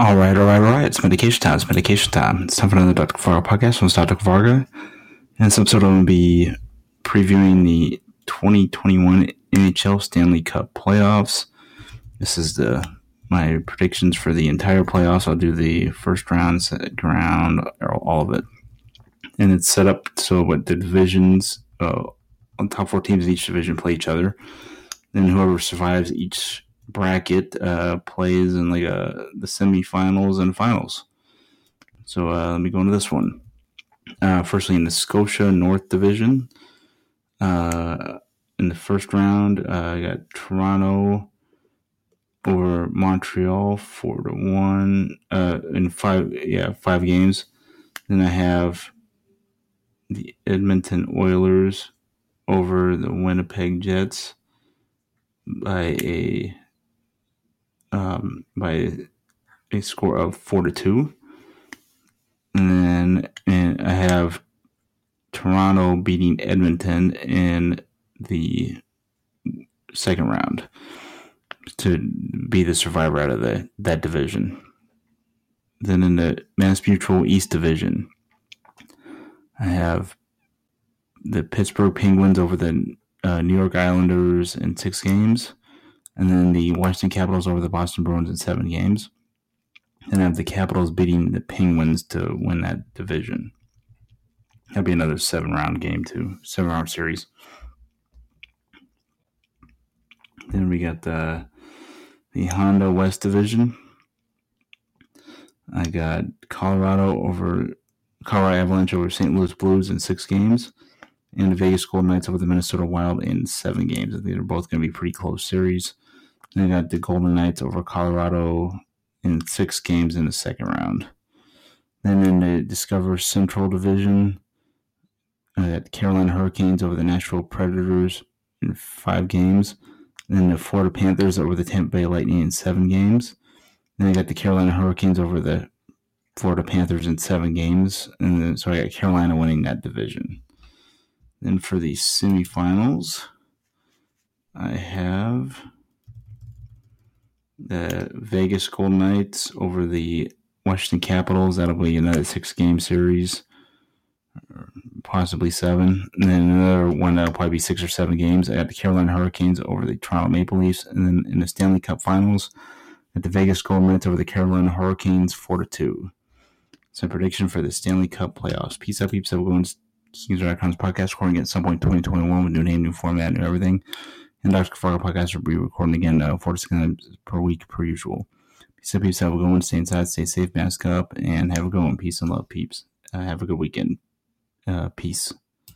All right, all right, all right. It's medication time. It's medication time. It's time for another Dr. Varga podcast. I'm Dr. Varga. In this episode, I'm going to be previewing the 2021 NHL Stanley Cup playoffs. This is the my predictions for the entire playoffs. I'll do the first round, second round, all of it. And it's set up so what the divisions, uh, on top four teams in each division play each other. Then whoever survives each bracket uh, plays in like uh, the semifinals and finals. So uh, let me go into this one. Uh, firstly, in the Scotia North Division, uh, in the first round, uh, I got Toronto over Montreal four to one uh, in five yeah five games. Then I have the Edmonton Oilers over the Winnipeg Jets by a um, by a score of four to two. And then and I have Toronto beating Edmonton in the second round to be the survivor out of the, that division. Then in the Mass Mutual East Division, I have the Pittsburgh Penguins over the uh, New York Islanders in six games and then the Washington Capitals over the Boston Bruins in seven games. And I have the Capitals beating the Penguins to win that division. That'll be another seven round game too, seven round series. Then we got the the Honda West Division. I got Colorado over Colorado Avalanche over St. Louis Blues in six games, and the Vegas Golden Knights over the Minnesota Wild in seven games. I think they're both going to be pretty close series. They got the Golden Knights over Colorado in six games in the second round. Then in the Discover Central Division, uh, got Carolina Hurricanes over the Nashville Predators in five games. Then the Florida Panthers over the Tampa Bay Lightning in seven games. Then I got the Carolina Hurricanes over the Florida Panthers in seven games. And then, so I got Carolina winning that division. Then for the semifinals, I have the Vegas Golden Knights over the Washington Capitals. That'll be another six game series, possibly seven. And then another one that'll probably be six or seven games. I got the Carolina Hurricanes over the Toronto Maple Leafs. And then in the Stanley Cup Finals, at the Vegas Golden Knights over the Carolina Hurricanes, four to two. So prediction for the Stanley Cup playoffs. Peace out, peeps. Going Kings.com's podcast recording at some point 2021 with new name, new format, new everything. And Dr. Kafarga podcast will be recording again uh, four to six times per week per usual. Peace out, peeps. Have a good one. Stay inside, stay safe, mask up, and have a good one. Peace and love, peeps. Uh, have a good weekend. Uh, peace.